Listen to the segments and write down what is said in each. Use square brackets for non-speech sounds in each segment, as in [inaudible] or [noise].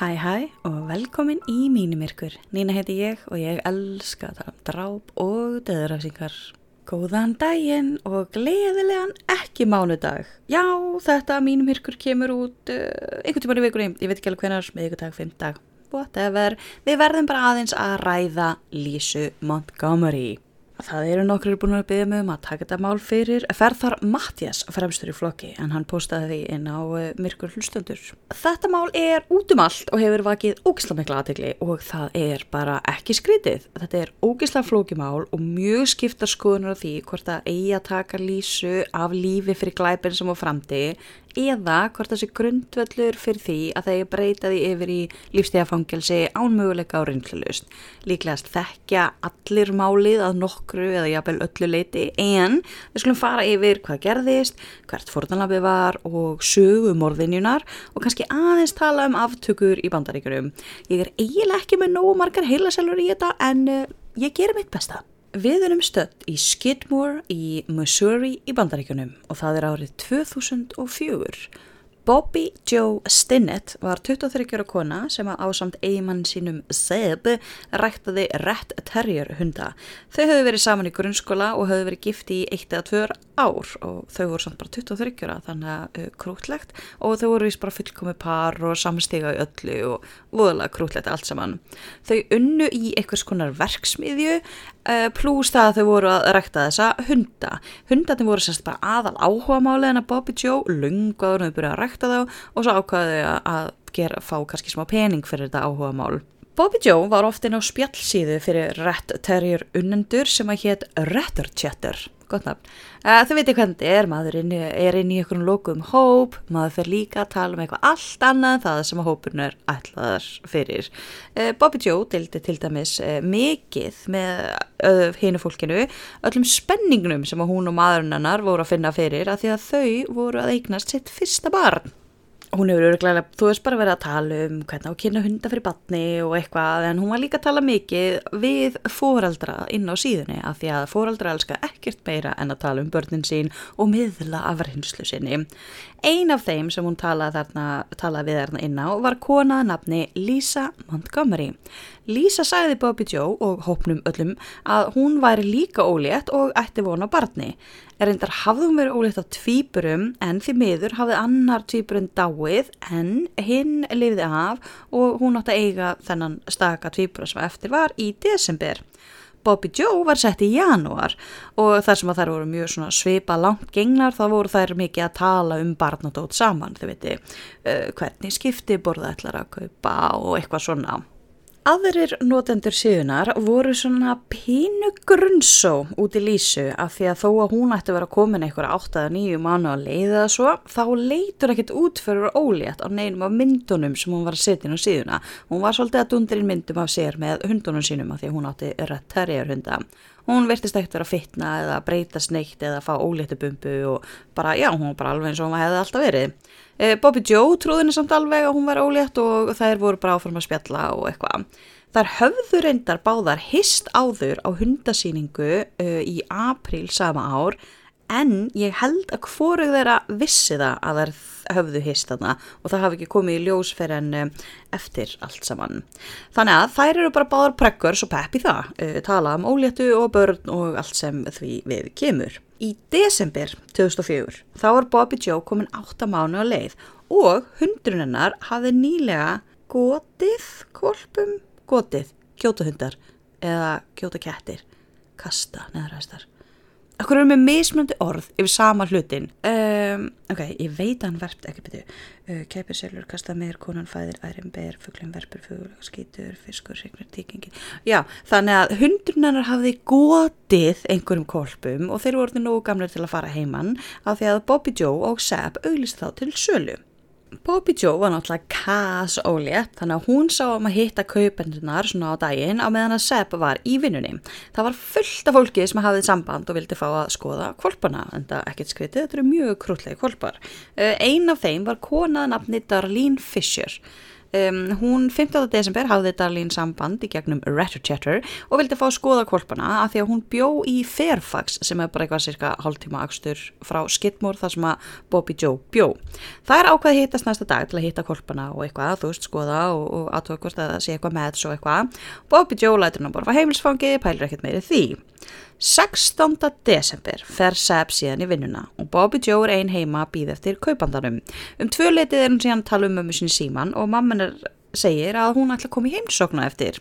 Hæ hæ og velkomin í mínumirkur. Nína heiti ég og ég elska að tala um dráp og döðrafsingar. Góðan daginn og gleðilegan ekki mánudag. Já, þetta mínumirkur kemur út uh, einhvern tíman í vikunni. Ég veit ekki alveg hvenar, með ykkur dag, fimm dag, whatever. Við verðum bara aðeins að ræða Lísu Montgomery. Það eru nokkur búin að byggja mig um að taka þetta mál fyrir. Ferð þar Mattias fremstur í flokki en hann postaði því inn á uh, myrkur hlustundur. Þetta mál er út um allt og hefur vakið ógisla mikla aðtegli og það er bara ekki skrítið. Þetta er ógisla flókimál og mjög skiptar skoðunar á því hvort að eigi að taka lísu af lífi fyrir glæpin sem á framdi eða hvort þessi grundvöldur fyrir því að þeir breyta því yfir í lífstíðafangelsi ánmöguleika á reynslust. Líklegast þekkja allir málið að nokkru eða jafnvel öllu leiti en við skulum fara yfir hvað gerðist, hvert fórtanlapið var og sögumorðinjunar og kannski aðeins tala um aftökur í bandaríkurum. Ég er eiginlega ekki með nógu margar heilaselur í þetta en uh, ég gerir mitt besta. Við erum stödd í Skidmore í Missouri í Bandaríkunum og það er árið 2004. Bobby Joe Stinnett var 23 ára kona sem að ásamt eigimann sínum Zeb ræktaði Red Terrier hunda. Þau höfðu verið saman í grunnskóla og höfðu verið gifti í eitt eða tvör ár og þau voru samt bara 23 ára þannig að uh, krútlegt og þau voru vist bara fullkomi par og samstiga í öllu og voðalega krútlegt allt saman. Þau unnu í einhvers konar verksmiðju pluss það að þau voru að rækta þessa hunda. Hundarnir voru sérst bara aðal áhuga máli en að Bobby Joe lungaður og þau byrjaði að rækta þá og svo ákvaði að gera, fá kannski smá pening fyrir þetta áhuga mál. Bobby Joe var oftin á spjallsíðu fyrir Red Terrier unnendur sem að hétt Redder Chatter. Gott nafn. Uh, þau veitir hvernig þetta er, maður er inn, í einhvern lokum hóp, maður fyrir líka að tala um eitthvað allt annað en það sem hópurinn er ætlaðar fyrir. Uh, Bobby Joe dildi til dæmis uh, mikið með hinu fólkinu, öllum spenningnum sem hún og maðurinn hennar voru að finna fyrir að því að þau voru að eignast sitt fyrsta barn. Hún hefur öruglega, þú veist bara verið að tala um hvernig að kynna hunda fyrir batni og eitthvað en hún var líka að tala mikið við fóraldra inn á síðunni af því að fóraldra elska ekkert meira en að tala um börnin sín og miðla af reynslu sinni. Ein af þeim sem hún talaði, þarna, talaði við þarna inn á var konað nafni Lisa Montgomery. Lisa sagði Bobby Joe og hópnum öllum að hún væri líka ólétt og ætti vona barni. Erindar hafðum verið ólétt af tvíburum en því miður hafði annar tvíburinn dáið en hinn lifði af og hún átti að eiga þennan staka tvíbura sem eftir var í desember. Bobby Joe var sett í janúar og þar sem að þær voru mjög svipa langt genglar þá voru þær mikið að tala um barnadót saman, þau veitir uh, hvernig skipti borða ætlar að kaupa og eitthvað svona. Aðrir notendur síðunar voru svona pínu grunnsó út í lísu af því að þó að hún ætti að vera komin eitthvað 8-9 mánu að leiða það svo þá leitur ekkert út fyrir ólétt á neinum af myndunum sem hún var að setja inn á síðuna. Hún var svolítið að dundirinn myndum af sér með hundunum sínum af því að hún átti rætt terrierhunda. Hún virtist ekkert að fitna eða breyta sneitt eða fá óléttubumbu og bara já, hún var bara alveg eins og hún hefði alltaf verið. Bobby Joe trúðinni samt alveg að hún var ólétt og þær voru bara áfram að spjalla og eitthvað. Þar höfðu reyndar báðar hist áður á hundasýningu uh, í april sama ár en ég held að hvorug þeirra vissi það að þær höfðu hist þarna og það hafi ekki komið í ljós fyrir en um, eftir allt saman. Þannig að þær eru bara báðar preggur svo pepp í það, uh, tala um óléttu og börn og allt sem því við kemur. Í desember 2004 þá var Bobby Joe komin 8 mánu á leið og hundrun hennar hafði nýlega gotið kolpum, gotið, kjótahundar eða kjótakettir, kasta neðræstar. Akkur eru með mismunandi orð yfir sama hlutin. Um, ok, ég veit að hann verpt ekki betur. Uh, Kæpir, selur, kasta meir, konan, fæðir, ærim, ber, fugglum, verpur, fugl, skítur, fiskur, signar, tíkingin. Já, þannig að hundrunar hafði gótið einhverjum kolpum og þeir voru nógu gamlega til að fara heimann af því að Bobby Joe og Seb auglist þá til sölu. Bobby Joe var náttúrulega kæs ólétt þannig að hún sá um að hitta kaupendunar svona á daginn á meðan að Seb var í vinnunni. Það var fullt af fólki sem hafið samband og vildi fá að skoða kvolpana en það ekkert skritið, þetta eru mjög krútlegi kvolpar. Einn af þeim var konað nafni Darlene Fisher. Um, hún 15. desember hafði Darlene samband í gegnum Ratterchatter og vildi fá að skoða kvolpana að því að hún bjó í Fairfax sem er bara eitthvað cirka hálftíma akstur frá Skidmore þar sem að Bobby Joe bjó. Það er ákveð hittast næsta dag til að hitta kvolpana og eitthvað, þú veist, skoða og, og aðtöða hvort að það sé eitthvað með svo eitthvað. Bobby Joe lætur hann bara heimilsfangi, pælir ekkert meiri því. 16. desember fer Seb síðan í vinnuna og Bobby Joe er ein heima að býða eftir kaupandanum. Um tvö letið er hún síðan að tala um mömmu sinni síman og mamman er segir að hún ætla að koma í heimsókna eftir.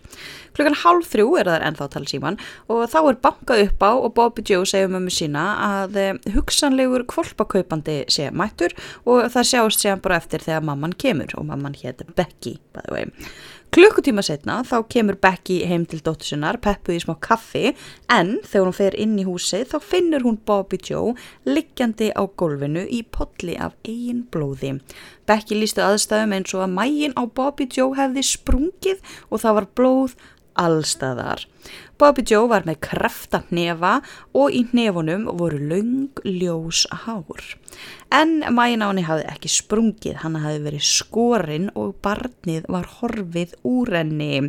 Klukkan hálf þrjú er það ennþá að tala síman og þá er bankað upp á og Bobby Joe segir mömmu sína að eh, hugsanlegur kvolpakaupandi sé mættur og það sjást séðan bara eftir þegar mamman kemur og mamman hétt Becky, by the way. Klukkutíma setna þá kemur Becky heim til dóttusinnar, peppuð í smá kaffi en þegar hún fer inn í húsi þá finnur hún Bobby Joe liggjandi á gólfinu í podli af eigin blóði. Becky lístu aðstæðum eins og að mægin á Bobby Joe hefði sprungið og það var blóð allstaðar. Bobby Joe var með krafta hnefa og í hnefunum voru laung ljós hár. En mægin á henni hafði ekki sprungið, hann hafði verið skorinn og barnið var horfið úr henni.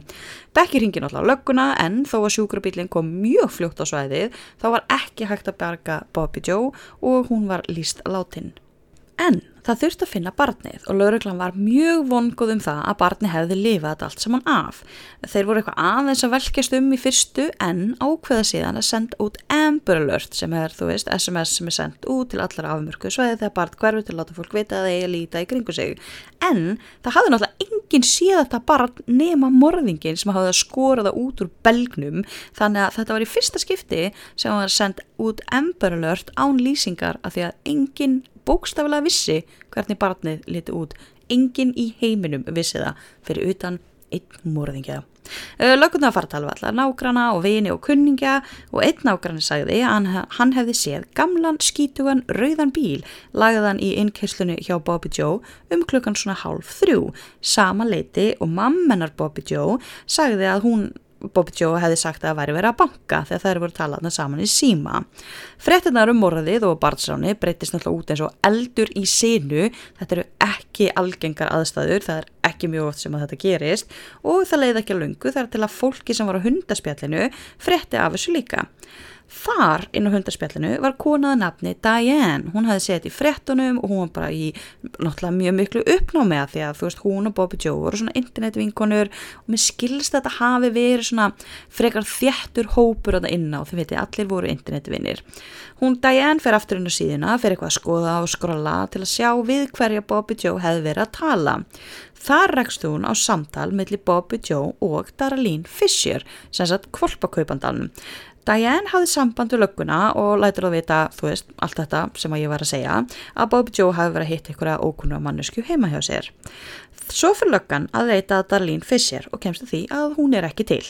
Becky ringi náttúrulega lögguna en þó að sjúkrabílinn kom mjög fljótt á svæðið þá var ekki hægt að berga Bobby Joe og hún var líst látin. En það þurfti að finna barnið og lauruglan var mjög vonguð um það að barnið hefði lifað allt saman af. Þeir voru eitthvað aðeins að velkjast um í fyrstu en ákveða síðan að senda út Amber Alert sem er, þú veist, SMS sem er sendt út til allar afmörku sveiði þegar barn hverfi til að láta fólk vita að að líta í kringu sig. En það hafði náttúrulega enginn séð þetta barn nema morðingin sem hafði að skora það út úr belgnum þannig að þetta var í fyrsta skipti sem var sendt út Amber Alert án lýsingar af því að enginn bókstaflega vissi hvernig barnið liti út. Engin í heiminum vissi það fyrir utan einn morðingja. Lögurna að fara að tala um allar nágrana og vini og kunningja og einn nágrani sagði að hann hefði séð gamlan skítugan rauðan bíl lagðan í innkesslunni hjá Bobby Joe um klukkan svona hálf þrjú. Sama leiti og mammenar Bobby Joe sagði að hún Bobby Joe hefði sagt að það væri verið að banka þegar þær voru talaðna saman í síma. Frettinnar um morðið og barnsráni breytist náttúrulega út eins og eldur í sinu. Þetta eru ekki algengar aðstæður, það er ekki mjög oft sem að þetta gerist og það leiði ekki að lungu þar til að fólki sem var á hundaspjallinu fretti af þessu líka. Þar inn á hundarspjallinu var konaða nafni Diane, hún hafði setið í frettunum og hún var bara í náttúrulega mjög miklu uppnámi að því að þú veist hún og Bobby Joe voru svona internetvinkonur og mér skilst þetta hafi verið svona frekar þjættur hópur á það inná, þau veitir allir voru internetvinnir. Hún Diane fer aftur inn á síðuna, fer eitthvað að skoða og skrolla til að sjá við hverja Bobby Joe hefði verið að tala. Þar rekst hún á samtal millir Bobby Joe og Darlene Fisher, sem sagt kvolpakaupandanum. Diane hafði samband við lögguna og lætur að vita, þú veist, allt þetta sem að ég var að segja, að Bobby Joe hafi verið að hitta ykkur að ókunna mannesku heima hjá sér. Svo fyrir löggan að leita Darlene Fisher og kemst því að hún er ekki til.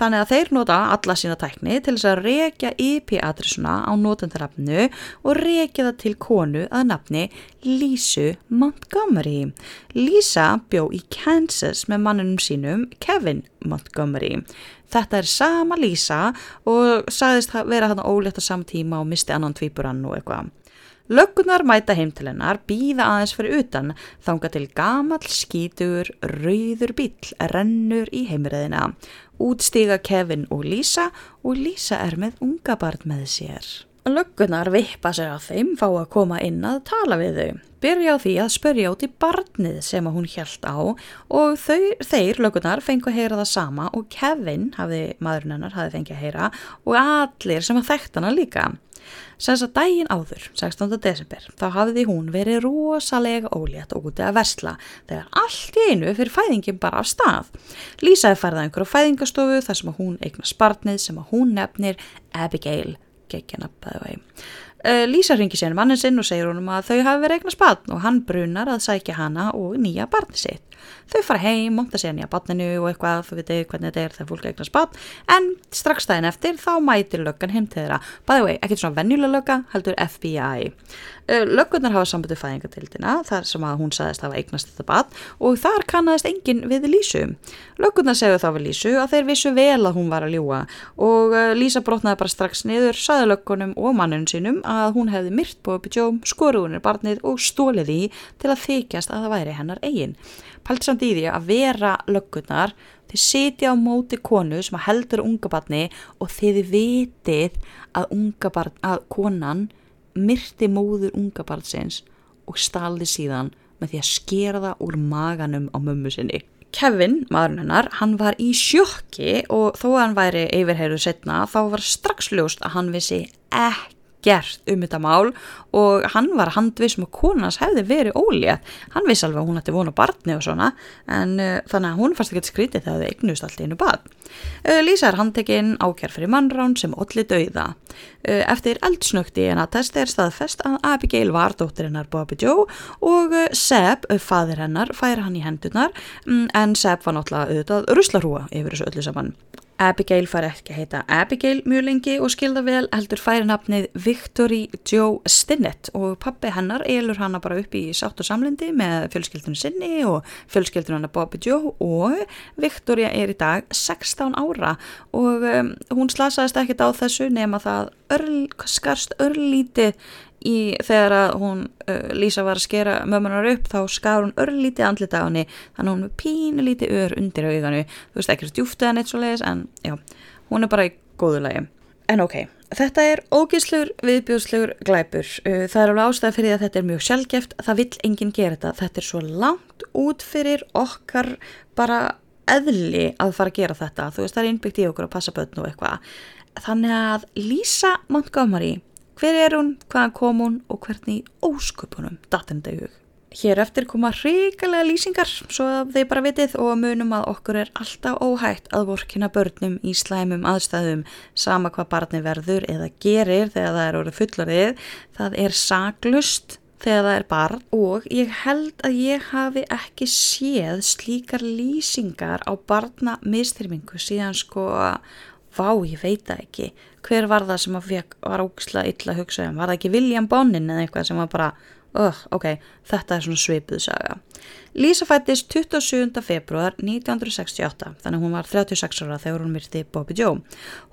Þannig að þeir nota alla sína tækni til þess að rekja IP-adressuna á notendarafnu og rekja það til konu að nafni Lísu Montgomery. Lísa bjó í Kansas með mannunum sínum Kevin Montgomery. Þetta er sama Lísa og sagðist vera hann ólétt á saman tíma og misti annan tvíburann og eitthvað. Löggunar mæta heim til hennar, býða aðeins fyrir utan, þanga til gamal skítur, rauður bíl, rennur í heimriðina. Útstiga Kevin og Lísa og Lísa er með unga barn með sér. Löggunar vippa sér að þeim, fá að koma inn að tala við þau. Byrja á því að spörja út í barnið sem hún hjælt á og þau, þeir, löggunar, fengu að heyra það sama og Kevin, hafði maðurinn hennar, hafði fengið að heyra og allir sem að þekkt hana líka. Sens að daginn áður, 16. desember, þá hafði hún verið rosalega ólétt og úti að versla þegar allt í einu fyrir fæðingin bara af stað. Lísaði færða einhverju fæðingastofu þar sem að hún eignar spartnið sem að hún nefnir Abigail, get up by the way Uh, Lísa ringi sér mannin sinn og segir honum að þau hafi verið eignar spann og hann brunar að sækja hana og nýja barni sitt. Þau fara heim, monta sér nýja barninu og eitthvað, þú veitu hvernig þetta er þegar fólk eignar spann, en strax daginn eftir þá mætir löggan heim til þeirra. By the way, ekkert svona venjulega lögga, heldur FBI. Uh, löggunar hafa sambundu fæðingatildina þar sem að hún sagðist að hafa eignast þetta barn og þar kannast enginn við Lísu. Löggunar segju þá við Lísu að þeir vissu vel að hún var að ljúa og Lísa brotnaði bara strax niður, saði löggunum og mannunum sínum að hún hefði myrt Bobby Joe, skoruðunir barnið og stólið í til að þykjast að það væri hennar eigin. pælt samt í því að vera löggunar þið sitja á móti konu sem heldur unga barni og þið vitið að, barn, að konan myrti móður unga barnsins og staldi síðan með því að skera það úr maganum á mömmu sinni. Kevin, maðurinn hennar, hann var í sjokki og þó að hann væri yfirheyruð setna þá var strax ljóst að hann vissi ekki gert um þetta mál og hann var handvis sem að konas hefði verið ólétt. Hann vissi alveg að hún ætti vonu barni og svona en uh, þannig að hún fannst ekki skrítið þegar þau eignust allt í einu uh, Lísa er handtekinn ákjær fyrir mannrán sem olli dauða. Uh, eftir eldsnökti en að testi er staðfest að Abigail var dóttir hennar Bobby Joe og uh, Seb, fadir hennar, fær hann í hendunar um, en Seb var náttúrulega auðvitað ruslarhúa yfir þessu öllu saman. Abigail fær ekki að heita Abigail mjög lengi og skilða vel heldur færi nafnið Victory Joe Stinnett og pappi hennar elur hana bara upp í sátt og samlendi með fjölskyldunum sinni og fjölskyldunum hennar Bobby Joe og Victoria er í dag 16 ára og um, hún slasaðist ekkit á þessu nema það örl, skarst örlítið í þegar að hún uh, Lísa var að skera mömmunar upp þá skar hún örlítið andlita á henni þannig hún er pínu lítið ör undir auganu. Þú veist ekki stjúftið hann eitt svo leiðis en já, hún er bara í góðu lagi. En ok, þetta er ógíslur viðbjóðslegur glæpur. Uh, það er alveg ástæða fyrir að þetta er mjög sjálfgeft það vill enginn gera þetta, þetta er svo langt út fyrir okkar bara eðli að fara að gera þetta þú veist það er innbyggt í okkur að passa börn og eitthvað þannig að Lísa Montgomery Hver er hún, hvaðan kom hún og hvernig ósköpunum datin þetta í hug? Hér eftir koma hrigalega lýsingar svo að þeir bara vitið og munum að okkur er alltaf óhægt að vorkina börnum í slæmum aðstæðum sama hvað barni verður eða gerir þegar það er orðið fullarið. Það er saglust þegar það er barn. Og ég held að ég hafi ekki séð slíkar lýsingar á barna mistyrmingu síðan sko að vá, ég veit það ekki. Hver var það sem fekk, var ógislega illa að hugsa um, var það ekki William Bonin eða eitthvað sem var bara, uh, ok þetta er svona svipuð saga. Lísa fættist 27. februar 1968, þannig hún var 36 ára þegar hún myrti Bobby Joe.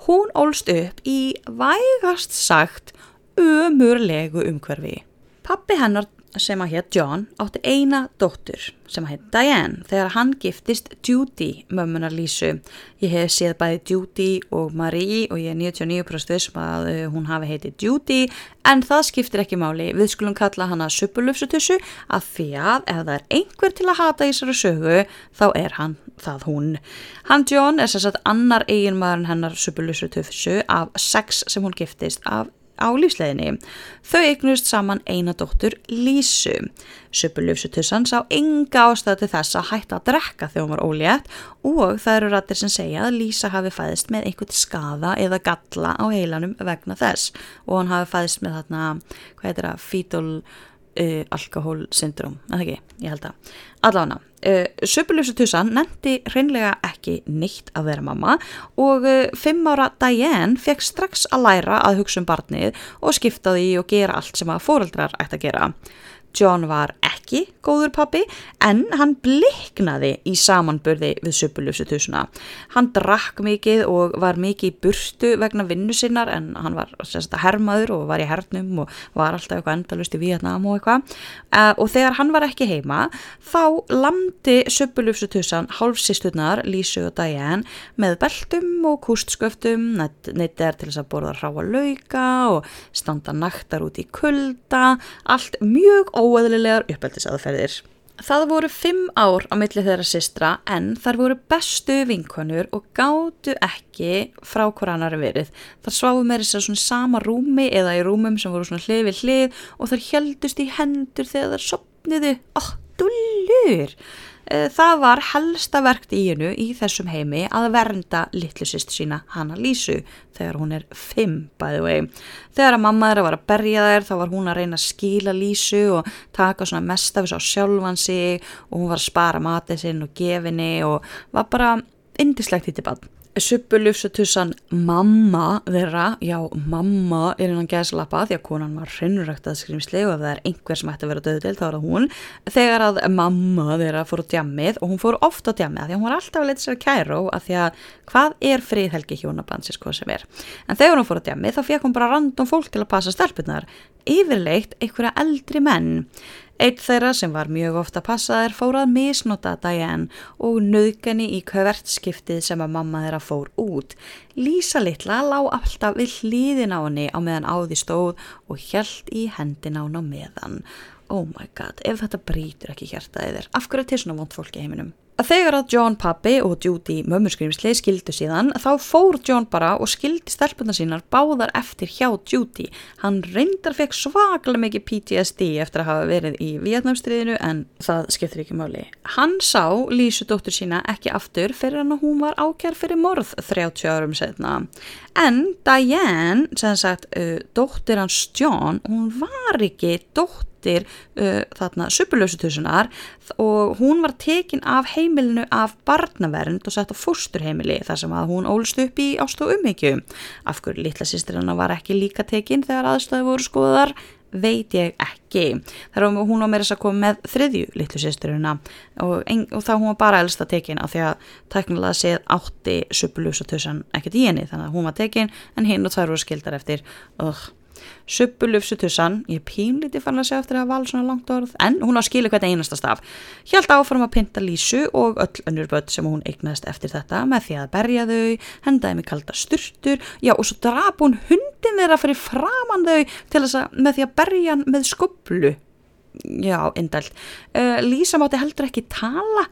Hún ólst upp í vægast sagt umurlegu umhverfi pappi hennar sem að hétt John átti eina dóttur sem að hétt Diane þegar hann giftist Judy mömmunar Lísu. Ég hef séð bæði Judy og Marie og ég er 99% sem að uh, hún hafi heitið Judy en það skiptir ekki máli. Við skulum kalla hana Suppulufsutussu að því að ef það er einhver til að hata í þessari sögu þá er hann það hún. Hann John er sérstaklega annar eiginmaðurinn hennar Suppulufsutussu af sex sem hún giftist af á lífsleginni. Þau eignust saman eina dóttur Lísu. Söpulufsutussan sá enga ástæði til þess að hætta að drekka þegar hún var ólétt og það eru rættir sem segja að Lísa hafi fæðist með einhvern skada eða galla á heilanum vegna þess og hann hafi fæðist með þarna, hvað heitir það, fetal uh, alkohólsyndrom, eða ekki, ég held að. Allána, uh, Söpulufsutussan nefndi hreinlega ekki neitt að vera mamma og uh, fimm ára Diane fekk strax að læra að hugsa um barnið og skipta því og gera allt sem að fóreldrar ætti að gera. John var ekki góður pappi en hann bliknaði í samanburði við söpulufsutusuna. Hann drakk mikið og var mikið í burtu vegna vinnu sinnar en hann var sérsta, hermaður og var í hernum og var alltaf eitthvað endalust í Vietnam og eitthvað uh, og þegar hann var ekki heima þá landi söpulufsutusan hálfsisturnar Lísu og Diane með beltum og kústsköftum neitt er til þess að borða ráa lauka og standa naktar út í kulda allt mjög ó óeðlilegar uppeldisaðferðir. Það voru fimm ár á milli þeirra sistra en þar voru bestu vinkonur og gáttu ekki frá hvoranar verið. Þar sváðu með þess að svona sama rúmi eða í rúmum sem voru svona hlið við hlið og þar heldust í hendur þegar þar sopniðu. Ó, oh, dullur! Eh, það var helsta verkt í hennu í þessum heimi að vernda litlusist sína hana Lísu þegar hún er fimm bæði vegi. Þegar að mamma þeirra var að berja þær þá var hún að reyna að skíla Lísu og taka svona mest af þess á sjálfan sig og hún var að spara matið sinn og gefinni og var bara indislegt í tilbann. Suppulufsutussan mamma þeirra, já mamma er innan gæðslappa því að konan var hrenurækt að skrimsli og ef það er einhver sem ætti að vera döðdelt þá er það hún. Þegar að mamma þeirra fór á djammið og hún fór ofta á djammið því að hún var alltaf að leta sér að kæra og að því að hvað er friðhelgi hjónabansis hvað sem er. En þegar hún fór á djammið þá fekk hún bara random fólk til að passa stelpunar yfirleitt einhverja eldri menn Eitt þeirra sem var mjög ofta passaðir fór að misnota Diane og nöðgani í hvert skiptið sem að mamma þeirra fór út. Lísa litla lá alltaf við hlýðin á henni á meðan áði stóð og hjælt í hendin á henni á meðan. Oh my god, ef þetta brítur ekki hjartaðið þér, af hverju til svona vond fólki heiminum? Þegar að John pappi og Judy mömmurskrýmsli skildu síðan þá fór John bara og skildi stelpuna sínar báðar eftir hjá Judy. Hann reyndar fekk svaklega mikið PTSD eftir að hafa verið í Vietnamstriðinu en það skiptir ekki máli. Hann sá Lísu dóttur sína ekki aftur fyrir hann að hún var ákjær fyrir morð 30 árum setna. En Diane, sem sagt, uh, dóttir hans John, hún var ekki dóttir uh, þarna suppulösutusunar og hún var tekin af heimilinu af barnavernd og sett á fósturheimili þar sem að hún ólst upp í ástof umhyggju. Af hverju litla sýstir hennar var ekki líka tekin þegar aðstöðu voru skoðar veit ég ekki. Þar var hún á meira að koma með þriðju litlu sýsturina og, og þá hún var bara elsta tekin af því að tæknilega séð átti suppulúsa tussan ekkert í henni þannig að hún var tekin en hinn og tvær voru skildar eftir. Og Suppulufsutussan, ég pínlítið fann að segja eftir að vala svona langt orð, en hún á skilu hvert einasta staf. Hjælt áfram að pinta Lísu og öll önnur börn sem hún eignaðist eftir þetta með því að berja þau, hendaði mig kalda styrtur, já og svo drap hún hundin þeirra fyrir framann þau til þess að með því að berja hann með skoblu. Já, indælt. Uh, Lísa mátti heldur ekki tala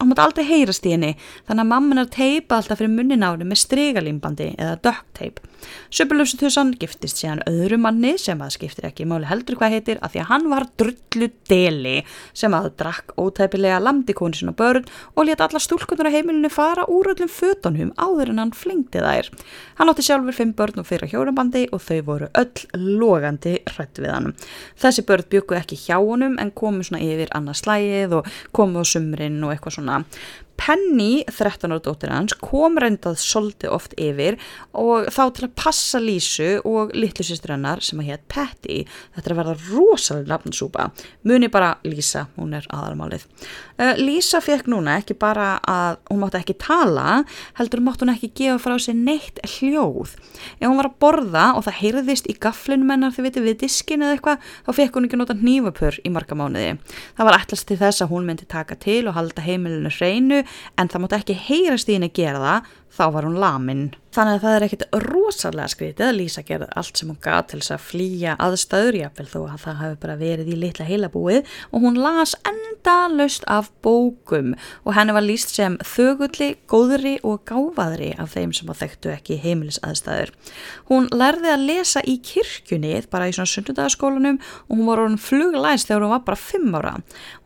hún mátti aldrei heyrast í henni þannig að mamman er að teipa alltaf fyrir munnin á henni með stregalímbandi eða duct tape. Söpulöfsutussan giftist síðan öðru manni sem að skiptir ekki máli heldur hvað heitir að því að hann var drullu deli sem að drakk ótæpilega landikonu sinna börn og leta alla stúlkunar á heimilinu fara úr öllum fötunum áður en hann flingti þær. Hann átti sjálfur fimm börn og fyrra hjórambandi og þau voru öll logandi hrætt við hann. Þessi börn byggu ekki hjá honum en komu svona yfir annað slægið og komu á sumrin og eitthvað svona Penny, 13 ára dóttir hans, kom reyndað svolítið oft yfir og þá til að passa Lísu og litlu sýstur hennar sem að hétt Patty. Þetta er að verða rosalega nafnsúpa. Muni bara Lísa, hún er aðalmálið. Uh, Lísa fekk núna ekki bara að hún mátti ekki tala, heldur mátti hún ekki gefa frá sig neitt hljóð. Ef hún var að borða og það heyrðist í gaflinum hennar þið veitir við diskin eða eitthvað, þá fekk hún ekki nota nývapur í marga mánuði. Það var allast til þess að hún myndi taka til og halda heimilinu hreinu en það mátt ekki heyrast í henni gera það þá var hún lamin. Þannig að það er ekkit rosalega skritið að Lísa gerði allt sem hún gaf til þess að flýja aðstæður, jáfnvel þó að það hafi bara verið í litla heilabúið og hún las endalust af bókum og henni var líst sem þögulli, góðri og gáfaðri af þeim sem að þekktu ekki heimilisaðstæður. Hún lærði að lesa í kirkjunni bara í svona sundundagaskólanum og hún var orðin fluglæst þegar hún var bara fimm ára.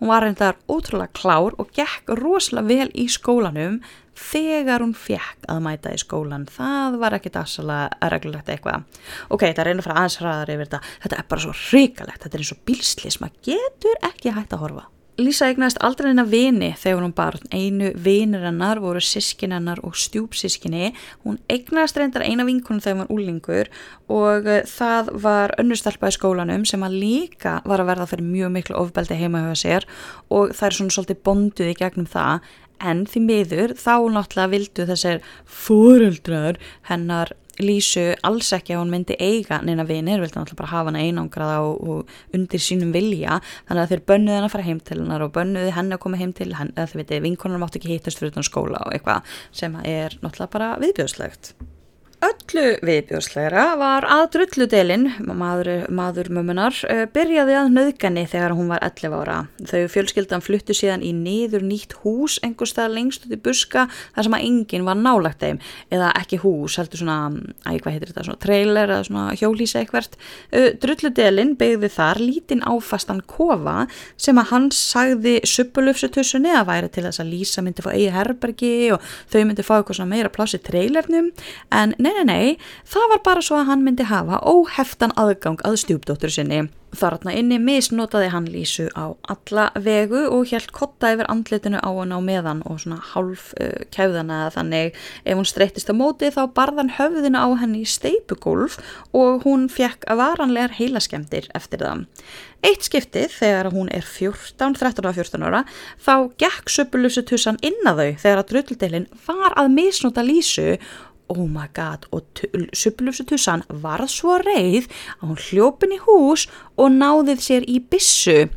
Hún var reyndar ótrúlega klár og gekk rosalega vel í skólanum þegar hún fekk að mæta í skólan það var ekkit aðsalega reglulegt eitthvað. Ok, er einu frá aðeins hraðar yfir þetta. Þetta er bara svo hrikalegt, þetta er eins og bílslis maður getur ekki hægt að horfa. Lísa eignast aldrei eina vini þegar hún barn einu vinir hennar voru sískin hennar og stjúpsískinni hún eignast reyndar eina vinkunum þegar hún var úlingur og eh, það var önnustelpa í skólanum sem að líka var að verða fyrir mjög miklu ofbeldi heima hjá sér og það er svona svolítið bonduð í gegnum það en því miður þá náttúrulega vildu þessir fóröldrar hennar Lísu alls ekki að hún myndi eiga neina vinir, vildi náttúrulega bara hafa hana einangraða og, og undir sínum vilja. Þannig að þeir bönnuði hennar að fara heim til hennar og bönnuði henni að koma heim til hennar, þegar þið veitir vinkonar mátt ekki hittast fyrir skóla og eitthvað sem er náttúrulega bara viðbjóðslegt öllu viðbjóðslegra var að drulludelin, maður, maður mömmunar, uh, byrjaði að nöðgani þegar hún var 11 ára. Þau fjölskyldan fluttu síðan í niður nýtt hús einhver stað lengst út í buska þar sem að enginn var nálagt þeim eða ekki hús, heldur svona, æg hvað heitir þetta, svona trailer eða svona hjólísa eitthvert. Uh, drulludelin beigði þar lítinn áfastan kofa sem að hans sagði suppulufsutussunni að væri til þess að Lísa myndi fá eigi herbergi og þau myndi fá eitthvað meira pláss í trailernum en nei nei, nei, það var bara svo að hann myndi hafa óheftan aðgang að stjúpdóttur sinni. Þarna inni misnotaði hann Lísu á alla vegu og helt kotta yfir andlitinu á hann á meðan og svona hálf uh, kæfðana þannig ef hún streytist á móti þá barðan höfðina á henni í steipugólf og hún fekk að varanlegar heilaskemdir eftir það. Eitt skiptið þegar hún er 14, 13 og 14 ára þá gekk söpulusutussan inn að þau þegar að dröldilin var að misnota Lísu oh my god og supplufsutussan varð svo reið að hún hljópin í hús og náðið sér í bissu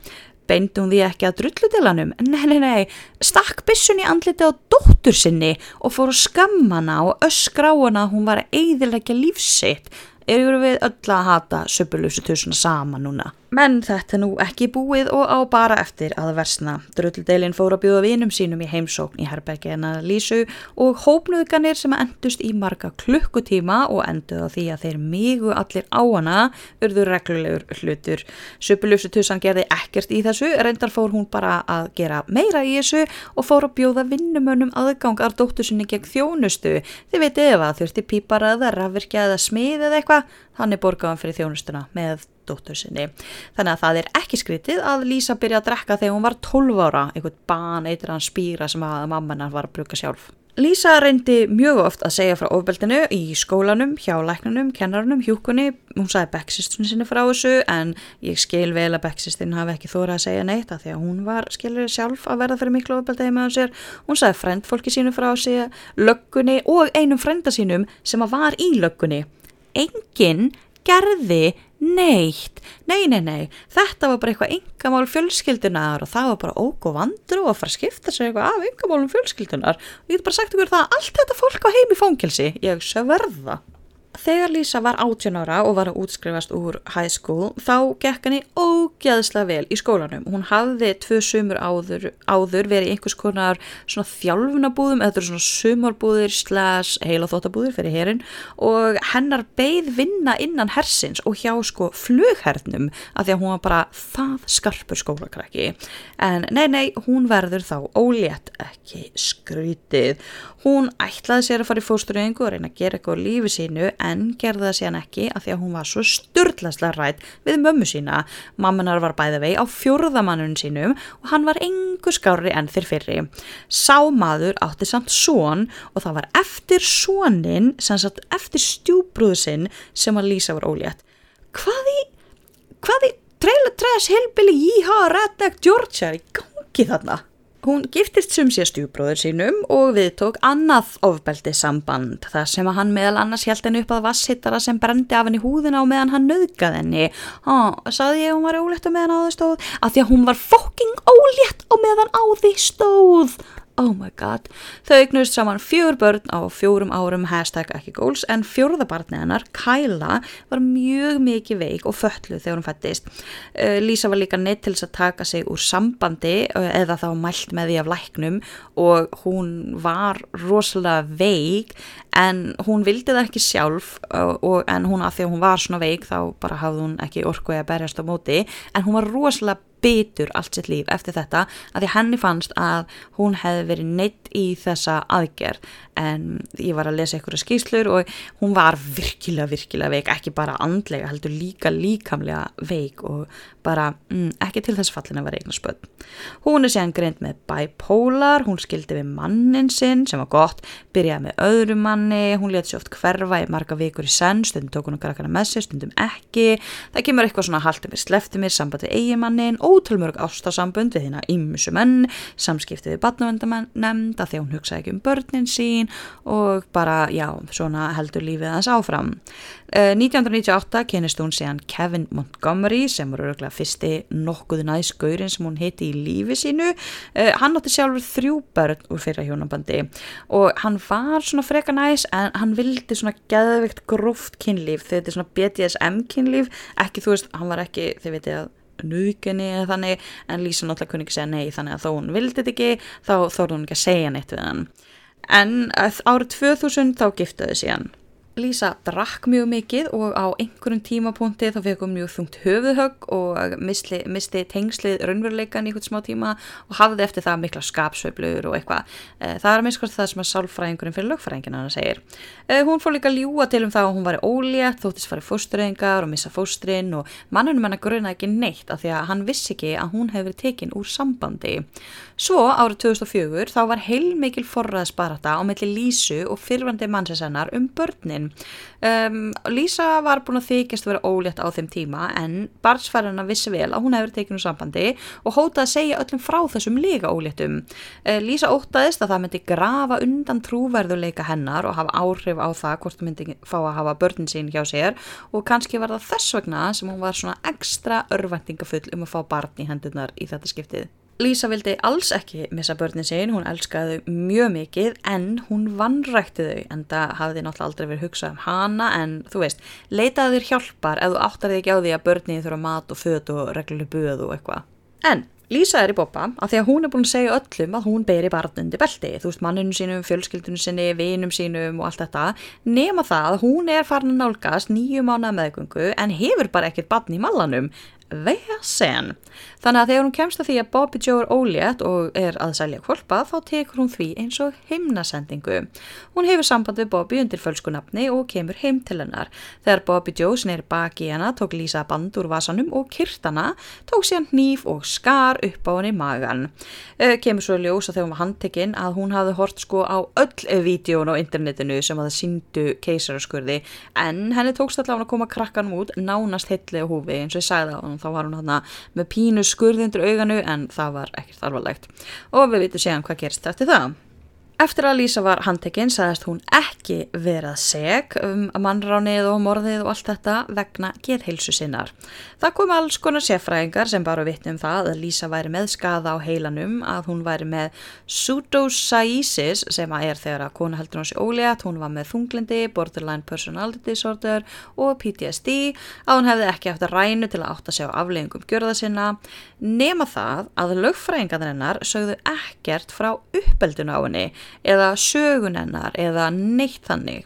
Beindi hún því ekki að drulludelanum? [laughs] Nei, nei, nei, stakk bissun í andliti á dóttur sinni og fór að skammana og öskra á hana að hún var að eiðilegja lífsitt. Eru við öll að hata söpulusutusuna sama núna? Menn þetta nú ekki búið og á bara eftir að versna. Drulludeilin fór að bjóða vinum sínum í heimsókn í að lísu og hópnuðganir sem endust í marga klukkutíma og enduð á því að þeir migu allir á hana urður reglulegur hlutur. Söpulufsutussan gerði ekkert í þessu, reyndar fór hún bara að gera meira í þessu og fór að bjóða vinnumönnum aðgangar dóttusinni gegn þjónustu. Þið veitu ef að þurfti pípara eða rafvirkja eða smið eða eitthvað, hann er borgaðan fyrir þjónustuna með dóttur sinni. Þannig að það er ekki skritið að Lísa byrja að drekka þegar hún var 12 ára, einhvern ban eitur hann spýra sem að mammanar var að bruka sjálf. Lísa reyndi mjög oft að segja frá ofbeldinu í skólanum, hjá læknunum, kennarunum, hjúkunni. Hún sagði Beksistunni sinni frá þessu en ég skil vel að Beksistin hafi ekki þóra að segja neitt að því að hún var, skilur sjálf að verða fyrir miklu ofbeldið með sér. Hún sagði frendfólki sínu frá sig, löggunni og einum frenda sínum sem var í löggunni. Engin gerði neitt, nei, nei, nei, þetta var bara eitthvað yngamál fjölskyldunar og það var bara óg og vandur og að fara að skipta sig eitthvað af yngamálum fjölskyldunar og ég get bara sagt ykkur það að allt þetta fólk á heimi fóngilsi, ég sverða. Þegar Lísa var 18 ára og var að útskrifast úr high school þá gekk henni ógæðslega vel í skólanum. Hún hafði tvö sumur áður, áður verið í einhvers konar svona þjálfunabúðum eða svona sumarbúðir slash heila þóttabúðir fyrir herin og hennar beigð vinna innan hersins og hjá sko flugherðnum af því að hún var bara það skarpur skólakrakki. En nei, nei, hún verður þá ólétt ekki skrítið. Hún ætlaði sér að fara í fósturöðingu og reyna að gera eitthvað lífi sínu en gerði það síðan ekki af því að hún var svo sturdlaslega rætt við mömmu sína. Mammanar var bæði vei á fjórðamannun sínum og hann var engu skári enn þér fyrri. Sá maður átti samt són og það var eftir sónin, sem sagt eftir stjúbrúðsinn sem að Lísa var ólétt. Hvað í, hvað í trailer trash hillbilly jíha redneck Georgia í gangi þarna? Hún giftist sum sér stjúbróður sínum og viðtók annað ofbeldi samband þar sem að hann meðal annars held henni upp að vassittara sem brendi af henni húðina og meðan hann nöðgað henni. Há, saði ég hún var ólétt á meðan á því stóð? Að því að hún var fokking ólétt á meðan á því stóð oh my god, þau eignust saman fjögur börn á fjórum árum hashtag ekki góls en fjórðabarni hennar Kyla var mjög mikið veik og fölluð þegar hún fættist uh, Lísa var líka neitt til þess að taka sig úr sambandi uh, eða þá mælt með því af læknum og hún var rosalega veik en hún vildi það ekki sjálf uh, og, en hún að því að hún var svona veik þá bara hafði hún ekki orkuði að berjast á móti en hún var rosalega bitur allt sitt líf eftir þetta að því henni fannst að hún hefði verið neitt í þessa aðgerð. En ég var að lesa ykkur skýrslur og hún var virkilega, virkilega veik, ekki bara andlega, heldur líka líkamlega veik og bara mm, ekki til þess fallin að vera eignar spöld. Hún er séðan greint með bipolar, hún skildi við mannin sinn sem var gott, byrjaði með öðru manni, hún leti sér oft hverfa í marga vikur í senn, stundum tók hún okkar akkana með sér, stundum ekki, það kemur eitthvað svona haldið mér, slefti mér, samband við eigimannin, ótrúmörg ástasambund við hérna ímsu menn, samskiptið við badnavendamenn nefnd að því hún hugsaði ekki um börnin sín og bara, já, svona heldur lífið hans áfram. Uh, 1998 kynist hún síðan Kevin Montgomery sem var öruglega fyrsti nokkuð næskaurin sem hún heiti í lífi sínu. Uh, hann átti sjálfur þrjú börn úr fyrra hjónabandi og hann var svona freka næs en hann vildi svona geðveikt gróft kynlíf, þetta er svona BDSM kynlíf, ekki þú veist, hann var ekki, þið veitir að nöginni eða þannig en Lísa náttúrulega kunni ekki segja nei þannig að þó hún vildi þetta ekki þá þóru hún ekki að segja neitt við hann en árið 2000 þá giftaði síðan. Lísa drakk mjög mikið og á einhverjum tímapunkti þá fekk hún mjög þungt höfuðhögg og misli, misti tengslið raunveruleikan í eitthvað smá tíma og hafði eftir það mikla skapsveiflur og eitthvað. Eh, það er að minnskvæmst það sem að sálfræðingurinn fyrir lögfræðingina hann segir. Eh, hún fór líka ljúa til um það að hún var ólétt, þóttist farið fóstureyingar og missa fósturinn og mannunum hennar gruna ekki neitt af því að hann vissi ekki að hún hefur tekinn úr sambandi. Svo árið 2004 þá var heilmikil forraðsparata á melli Lísu og fyrfandi mannsinsennar um börnin sín. Um, Lísa var búin að þykjast vera ólétt á þeim tíma en barnsfærarna vissi vel að hún hefur tekinu sambandi og hótaði að segja öllum frá þessum líka óléttum. Uh, Lísa ótaðist að það myndi grafa undan trúverðuleika hennar og hafa áhrif á það hvort hún myndi fá að hafa börnin sín hjá sér og kannski var það þess vegna sem hún var svona ekstra örvendingafull um að fá barn í hendurnar í þetta skiptið. Lísa vildi alls ekki missa börnin sín, hún elskaði þau mjög mikið en hún vannrækti þau en það hafði náttúrulega aldrei verið hugsað um hana en þú veist, leitaði þér hjálpar ef þú áttar þig ekki á því að börnin þurfa mat og föt og regluleg buð og eitthvað. En Lísa er í boppa að því að hún er búin að segja öllum að hún beri barnundi belti, þú veist manninu sínum, fjölskyldunum sinni, vinum sínum og allt þetta, nema það að hún er farin að nálgast nýju mánu meðgöngu en hefur bara ekkert barn í mallanum, vesen. Þannig að þegar hún kemst að því að Bobby Joe er ólétt og er að selja kvolpa þá tekur hún því eins og himnasendingu. Hún hefur samband við Bobby undir fölskunafni og kemur heim til hennar. Þegar Bobby Joe sneri baki hennar tók Lísa band úr vasanum og kyrtana tók síðan hníf og skar upp á henni magan. Uh, kemur svo ljós að þegar hún var handtekinn að hún hafði hort sko á öll vídjón á internetinu sem að það síndu keisaraskurði en henni tókst allavega að koma krakkanum út nánast heitli og húfi eins og ég sagði hann þá var hún hana með pínu skurðindur auganu en það var ekkert alvarlegt og við vitum séðan hvað gerist eftir það. Eftir að Lísa var handtekinn sagðist hún ekki verað seg um mannránið og morðið og allt þetta vegna geðheilsu sinnar. Það kom alls konar sérfræðingar sem bara vittnum um það að Lísa væri með skada á heilanum, að hún væri með pseudosciasis sem að er þegar að kona heldur hún sér ólétt, hún var með þunglindi, borderline personality disorder og PTSD, að hún hefði ekki eftir rænu til að átta sig á afleggingum gjörða sinna, nema það að lögfræðingarnir hennar sögðu ekkert frá uppeldun á henni eða sögunennar eða neitt þannig.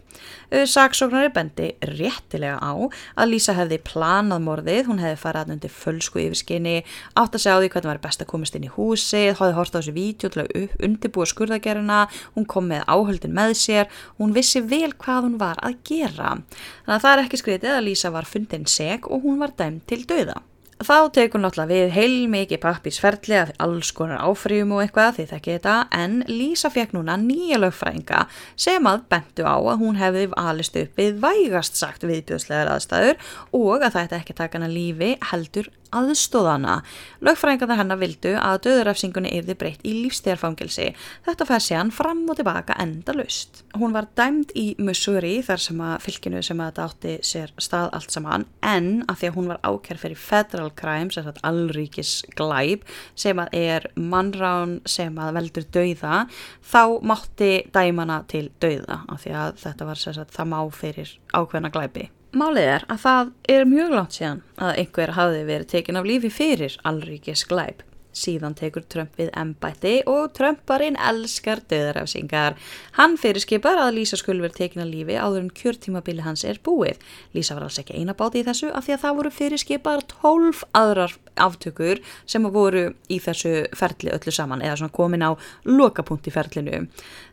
Saksóknari bendi réttilega á að Lísa hefði planað morðið, hún hefði farað undir fölsku yfirskinni, átt að segja á því hvernig var best að komast inn í húsið, hóði hort á þessu vítjó til að undirbúa skurðagerina, hún kom með áhöldin með sér, hún vissi vel hvað hún var að gera. Þannig að það er ekki skritið að Lísa var fundin seg og hún var dæmt til döða. Þá tekur náttúrulega við heil mikið pappísferðli af alls konar áfrýjum og eitthvað því þekki þetta en Lísa fekk núna nýja lögfrænga sem að bentu á að hún hefði alist upp við vægast sagt viðbjóðslegar aðstæður og að það ætti ekki taka hana lífi heldur aðstóðana. Lögfræðingarna hennar vildu að döðurafsingunni yrði breytt í lífstíðarfangilsi. Þetta fær sér fram og tilbaka enda lust. Hún var dæmd í Missouri þar sem að fylginu sem að þetta átti sér stað allt saman en að því að hún var ákjær fyrir federal crimes, þess að allríkis glæb sem að er mannrán sem að veldur dauða þá mátti dæmana til dauða af því að þetta var sér að það má fyrir ákveðna glæbi. Málið er að það er mjög langt síðan að einhver hafi verið tekin af lífi fyrir allríkis glæb. Síðan tekur Trump við embætti og Trumparinn elskar döðarafsingar. Hann fyrirskipar að Lísa skul verið tekin af lífi áður en kjörtímabili hans er búið. Lísa var alls ekki eina báti í þessu af því að það voru fyrirskipar 12 aðrar aftökur sem voru í þessu ferli öllu saman eða svona komin á lokapunkt í ferlinu.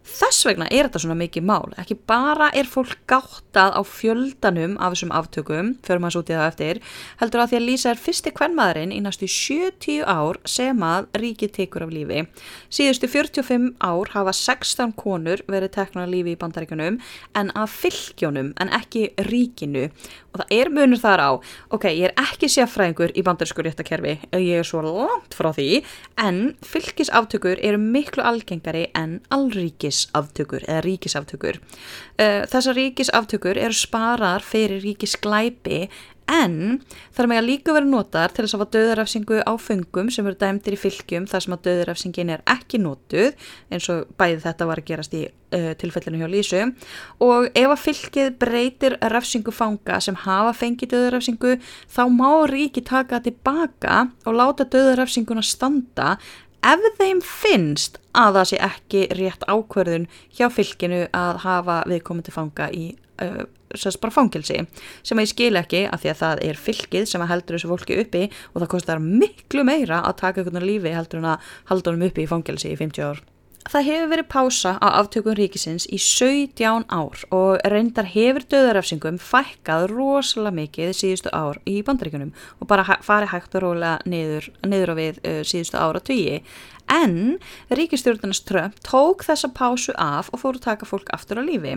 Þess vegna er þetta svona mikið mál. Ekki bara er fólk gáttað á fjöldanum af þessum aftökum, svo út í það eftir, heldur að því að Lísa er fyrsti kvennmaðurinn í næstu 70 ár sem að ríkið tekur af lífi. Síðustu 45 ár hafa 16 konur verið teknar af lífi í bandaríkunum en af fylgjónum en ekki ríkinu og það er munur þar á, ok, ég er ekki sérfræðingur í bandarísku réttakerfi, ég er svo langt frá því, en fylgisaftökur eru miklu algengari en allríkisaftökur eða ríkisaftökur. Þessar ríkisaftökur eru sparar fyrir ríkisglæpi en þar með að líka vera notar til þess að fá döðarafsingu á fengum sem eru dæmtir í fylgjum þar sem að döðarafsingin er ekki notuð eins og bæði þetta var að gerast í uh, tilfellinu hjá Lísu. Og ef að fylgið breytir rafsingu fanga sem hafa fengið döðarafsingu þá má ríki taka tilbaka og láta döðarafsinguna standa ef þeim finnst að það sé ekki rétt ákverðun hjá fylginu að hafa viðkomandi fanga í uh, sérst bara fangilsi sem ég skil ekki af því að það er fylgið sem að heldur þessu fólki uppi og það kostar miklu meira að taka einhvern lífi heldur en að halda honum uppi í fangilsi í 50 ár. Það hefur verið pása á aftökum ríkisins í 17 ár og reyndar hefur döðarafsingum fækkað rosalega mikið síðustu ár í bandaríkunum og bara farið hægt og rólega niður, niður á við uh, síðustu ára tugi En ríkistjórnarnas Trump tók þessa pásu af og fór að taka fólk aftur á lífi.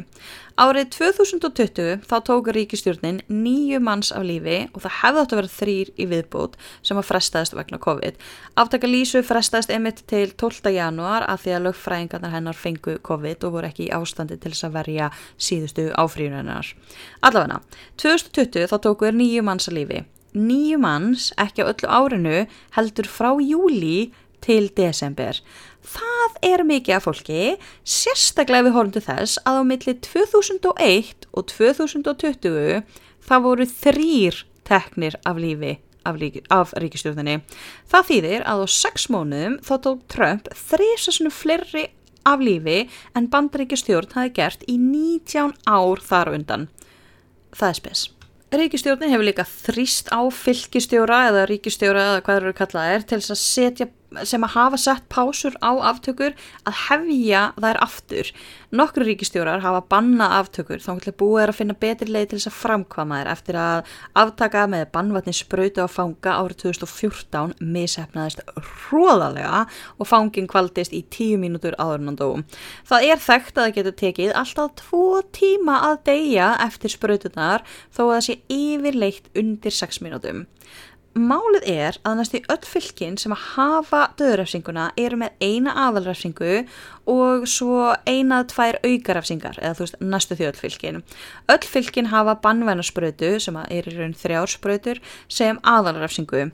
Árið 2020 þá tók ríkistjórnin nýju manns af lífi og það hefði átt að vera þrýr í viðbútt sem að frestaðist vegna COVID. Aftaka Lísu frestaðist emitt til 12. januar að því að lögfræðingarnar hennar fengu COVID og voru ekki í ástandi til þess að verja síðustu áfríðunar. Allavega, 2020 þá tóku er nýju manns af lífi nýju manns ekki á öllu árinu heldur frá júli til desember. Það er mikið af fólki, sérstaklega við horfum til þess að á milli 2001 og 2020 það voru þrýr teknir af lífi af, af ríkistjórnini. Það þýðir að á sex mónum þá tók Trump þrýsasunu fleiri af lífi en bandaríkistjórn hafi gert í 19 ár þar undan. Það er spes. Ríkistjórnin hefur líka þrýst á fylgistjóra eða ríkistjóra eða hvað eru kallaðir til þess að setja sem að hafa sett pásur á aftökur að hefja þær aftur. Nokkru ríkistjórar hafa banna aftökur þá ætla búið er að finna betri leið til þess að framkvama þær eftir að aftaka með bannvatni spröytu á fanga árið 2014 mishefnaðist hróðalega og fangin kvaldist í tíu mínútur áðurnandóum. Það er þekkt að það getur tekið alltaf tvo tíma að deyja eftir spröytunar þó að það sé yfirleitt undir sex mínútum. Málið er að næstu öll fylkin sem að hafa döðurrefsinguna eru með eina aðalrefsingu og svo einað tvær aukarrefsingar eða þú veist næstu því öll fylkin. Öll fylkin hafa bannvænasprötu sem er í raun þrjársprötur sem aðalrefsingu.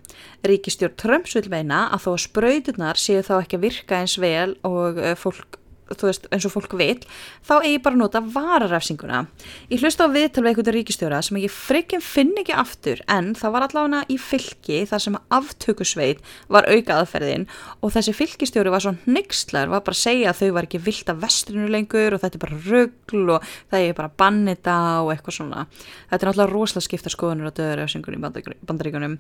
Ríkistjórn Trumps vil meina að þó að sprötunar séu þá ekki að virka eins vel og eh, fólk þú veist, eins og fólk vil, þá eigi bara að nota vararafsinguna. Ég hlusta á viðtal við einhvern ríkistjóra sem ég frikinn finn ekki aftur, en það var allavega í fylki þar sem aftökusveit var auka aðferðin og þessi fylkistjóri var svo nixlar, var bara að segja að þau var ekki vilt af vestrinu lengur og þetta er bara ruggl og það er bara bannita og eitthvað svona. Þetta er náttúrulega rosalega skipta skoðunur á döðurafsingunum í bandaríkunum.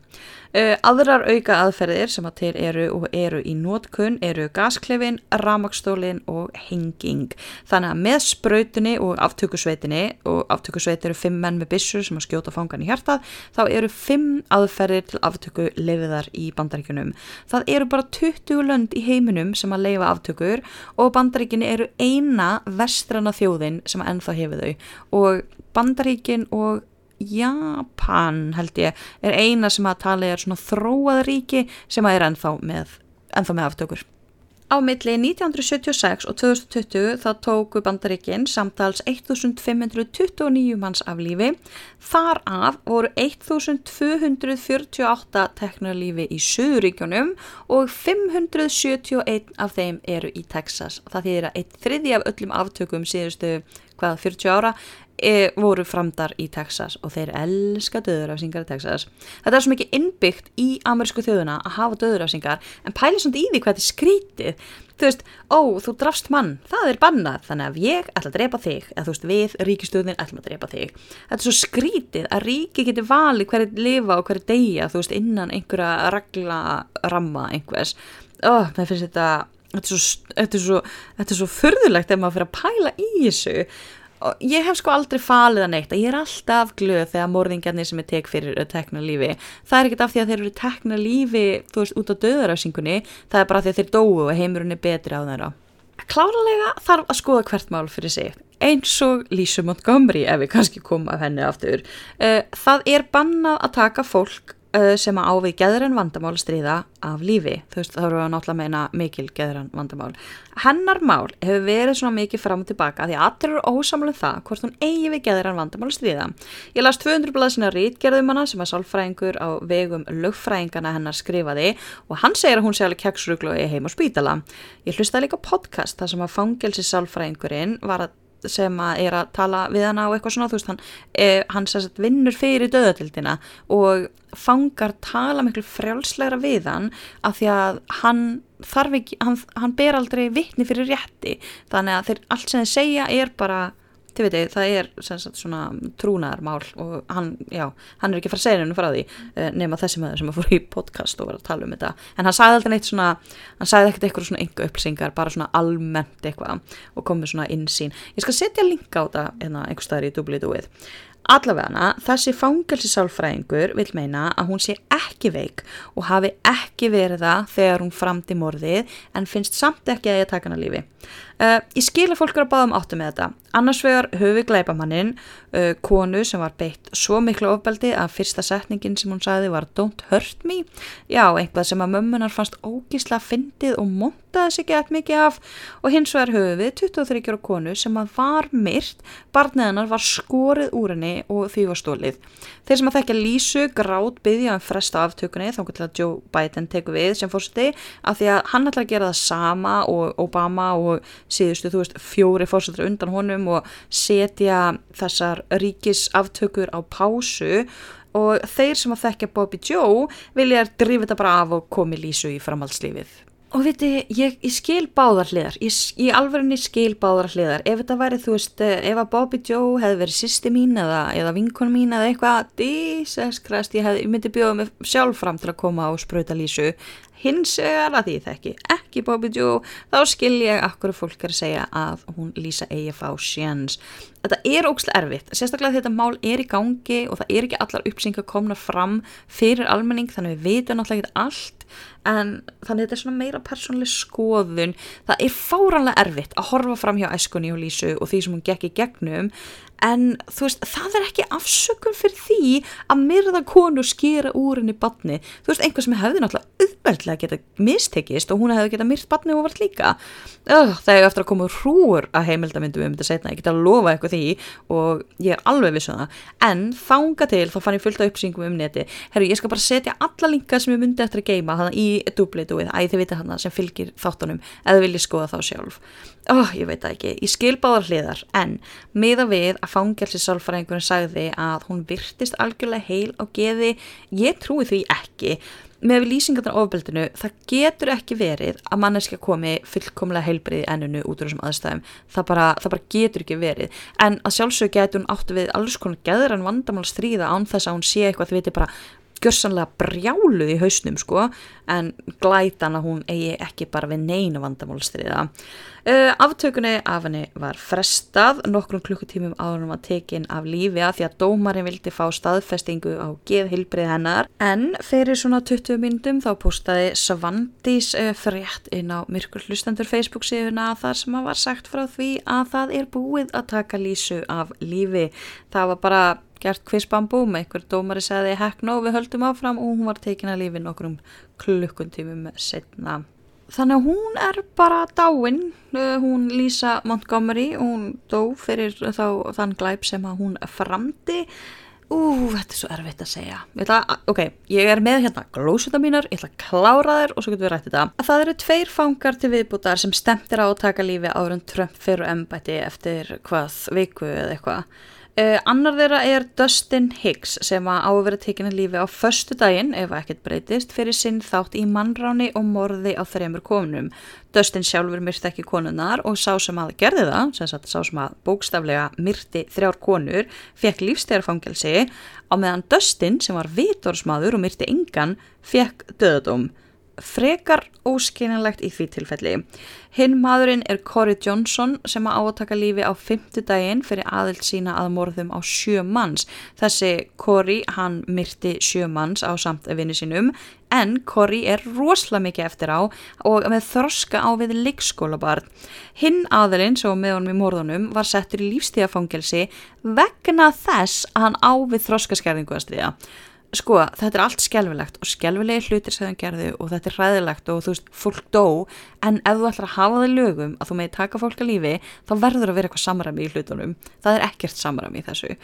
Uh, aðrar auka aðferðir sem að til eru og eru í nótkunn eru gasklefin, ramakstólin og henging. Þannig að með sprautinni og aftökusveitinni og aftökusveit eru fimm menn með bissur sem að skjóta fangan í hjartað, þá eru fimm aðferðir til aftöku leifiðar í bandaríkunum. Það eru bara 20 lönd í heiminum sem að leifa aftökur og bandaríkinni eru eina vestrana þjóðin sem að ennþá hefur þau og bandaríkin og Japan held ég er eina sem að tala er svona þróaðaríki sem að er ennþá með, ennþá með aftökur. Á milli 1976 og 2020 þá tóku bandaríkinn samtals 1529 manns af lífi. Þar af voru 1248 teknar lífi í Suðuríkjónum og 571 af þeim eru í Texas. Það þýðir að eitt þriði af öllum aftökum síðustu hvaða 40 ára e, voru framdar í Texas og þeir elska döðurafsingar í Texas. Þetta er svo mikið innbyggt í amerísku þjóðuna að hafa döðurafsingar en pæli svona í því hvað þetta er skrítið. Þú veist, ó, þú drafst mann, það er bannað, þannig að ég ætla að drepa þig, eða þú veist, við, ríkistöðin, ætlum að drepa þig. Þetta er svo skrítið að ríki geti valið hverju lifa og hverju deyja, þú veist, innan einhverja regla ramma einhvers. Ó, það finnst þetta, þetta er svo, þetta er svo, þetta er svo förðulegt ef maður fyrir að pæla í þessu og ég hef sko aldrei falið að neitt að ég er alltaf glöð þegar morðingjarnir sem er tek fyrir tekna lífi. Það er ekkert af því að þeir eru tekna lífi þú veist út á döðarafsingunni það er bara því að þeir dóu og heimurinn er betri á þeirra. Kláralega þarf að skoða hvert mál fyrir sig eins og Lísu Montgomery ef við kannski koma af henni aftur. Eh, það er bannað að taka fólk sem að ávið geðran vandamál stríða af lífi, þú veist þá eru við náttúrulega að meina mikil geðran vandamál. Hennar mál hefur verið svona mikið fram og tilbaka því að allir eru ósamlega um það hvort hún eigi við geðran vandamál stríða. Ég las 200 blaðsina rítgerðum hana sem að sálfræðingur á vegum lögfræðingana hennar skrifaði og hann segir að hún sé alveg kjagsruglu heim á spítala. Ég hlusta líka podcast þar sem að fangelsi sálfræðingurinn var að sem að er að tala við hana og eitthvað svona, þú veist, hann, eh, hann sagt, vinnur fyrir döðatildina og fangar tala miklu frjálslegra við hann af því að hann þarf ekki, hann, hann ber aldrei vittni fyrir rétti, þannig að þeir, allt sem þeir segja er bara þið veitir, það er sagt, svona trúnaðarmál og hann, já, hann er ekki segja hennu frá því eh, nema þessi maður sem að fór í podcast og var að tala um þetta. En hann sagði alltaf neitt svona, hann sagði ekkert eitthvað svona yngu upplýsingar, bara svona almennt eitthvað og komið svona insýn ég skal setja linka á þetta hérna, einhver staðar í dublið dúið Allavega þessi fangelsisálfræðingur vil meina að hún sé ekki veik og hafi ekki verið það þegar hún framdi morðið en finnst samt ekki að ég taka hana lífi. Uh, ég skil að fólk eru að báða um áttu með þetta. Annars vegar höfu gleipamannin, uh, konu sem var beitt svo miklu ofbeldi að fyrsta setningin sem hún sagði var don't hurt me. Já, einhvað sem að mömmunar fannst ógísla fyndið og montaði sig gett mikið af og hins vegar höfu við 23 ára konu sem að var myrt, barniðanar var skorið úr henni og því var stólið. Þeir sem að þekkja Lísu grátt byggja um fresta aftökunni þá til að Joe Biden teku við sem fórsti af því að hann ætlar að gera það sama og Obama og síðustu, þú veist, fjóri fórsettur undan honum og setja þessar ríkisaftökur á pásu og þeir sem að þekkja Bobby Joe vilja drifa þetta bara af og komi lísu í framhaldslífið. Og viti, ég, ég skil báðar hliðar, ég, ég alveg skil báðar hliðar, ef þetta væri, þú veist, ef að Bobby Joe hefði verið sýsti mín eða, eða vinkon mín eða eitthvað, Jesus Christ, ég, hef, ég myndi bjóða mig sjálf fram til að koma og spröyta lísu, hins vegar að því þekki ekki Bobby Joe þá skil ég akkur fólk er að segja að hún lýsa eigi fá sjans þetta er ógstilega erfitt sérstaklega þetta mál er í gangi og það er ekki allar uppsingar komna fram fyrir almenning þannig við veitum náttúrulega en þannig þetta er svona meira persónlega skoðun. Það er fáranlega erfitt að horfa fram hjá æskunni og lýsu og því sem hún gekk í gegnum en þú veist, það er ekki afsökun fyrir því að myrða konu skýra úr henni batni, þú veist, einhver sem hefði náttúrulega auðveldlega geta mistekist og hún hefði geta myrt batni og vart líka. Öh, það er eftir að koma hrúur að heimildamindum um þetta setna, ég get að lofa eitthvað því og ég er alveg vissun um það. En þánga til þá fann ég fullt af uppsýngum um neti, herru, ég skal bara setja alla linka sem ég myndi eftir að geima þannig í dublituð, æ þið vita hann sem fylgir þáttunum, eða vil ég skoða þá sjálf oh, ég veit það ekki, ég skil báðar hliðar en miða við að fangjálsisálfræðingurinn sagði að hún virtist algjörlega heil á geði ég trúi því ekki. Með við lýsingarnar ofbeldinu, það getur ekki verið að manneskja komi fullkomlega heilbriði ennunu út úr þessum aðstæðum. Það bara, það bara getur ekki verið. En að sjálfsög getur hún áttu við alls konar geðran vandamál stríða án þess að hún sé eitthvað þið veitir bara gjörsanlega brjáluð í hausnum sko en glætan að hún eigi ekki bara við neina vandamálstriða. Uh, aftökunni af henni var frestað nokkrum klukkutímum hún var tekin af lífi að því að dómarinn vildi fá staðfestingu á geðhilbrið hennar en fyrir svona 20 myndum þá postaði Svandís uh, frétt inn á Myrkur hlustendur Facebook síðuna þar sem að var sagt frá því að það er búið að taka lísu af lífi. Það var bara gert kvistbambúm, einhver dómari segði hekk nóg við höldum áfram og hún var tekin að lífi nokkrum klukkuntímum setna. Þannig að hún er bara dáin, hún Lisa Montgomery, hún dó fyrir þá þann glæp sem að hún framdi. Ú, þetta er svo erfitt að segja. Ég ætla, ok, ég er með hérna glósuta mínar, ég ætla að klára þér og svo getum við rættið það. Það eru tveir fangar til viðbútar sem stemtir á að taka lífi árum Trump fyrir ennbæti eftir hvað viku eða eitthvað. Uh, annar þeirra er Dustin Hicks sem að vera tekinn að lífi á förstu daginn, ef ekkert breytist, fyrir sinn þátt í mannráni og morði á þreymur konunum. Dustin sjálfur myrti ekki konunar og sá sem að gerði það, sem sagt sá sem að bókstaflega myrti þrjár konur, fekk lífstegarfangelsi á meðan Dustin sem var vitorsmaður og myrti engan, fekk döðadóm frekar óskynanlegt í því tilfelli. Hinn maðurinn er Corey Johnson sem að átaka lífi á fymtudaginn fyrir aðild sína að morðum á sjö manns. Þessi Corey, hann myrti sjö manns á samt vinni sínum en Corey er rosalega mikið eftir á og með þroska á við leikskólabarn. Hinn aðilinn, svo með honum í morðunum, var settur í lífstíðafangelsi vegna þess að hann á við þroskaskerðingu að stríða sko, þetta er allt skjálfilegt og skjálfilegi hlutir sem það gerðu og þetta er hræðilegt og þú veist, fólk dó. En ef þú ætlar að hafa það lögum að þú meði taka fólk að lífi, þá verður að vera eitthvað samræmi í hlutunum, það er ekkert samræmi í þessu.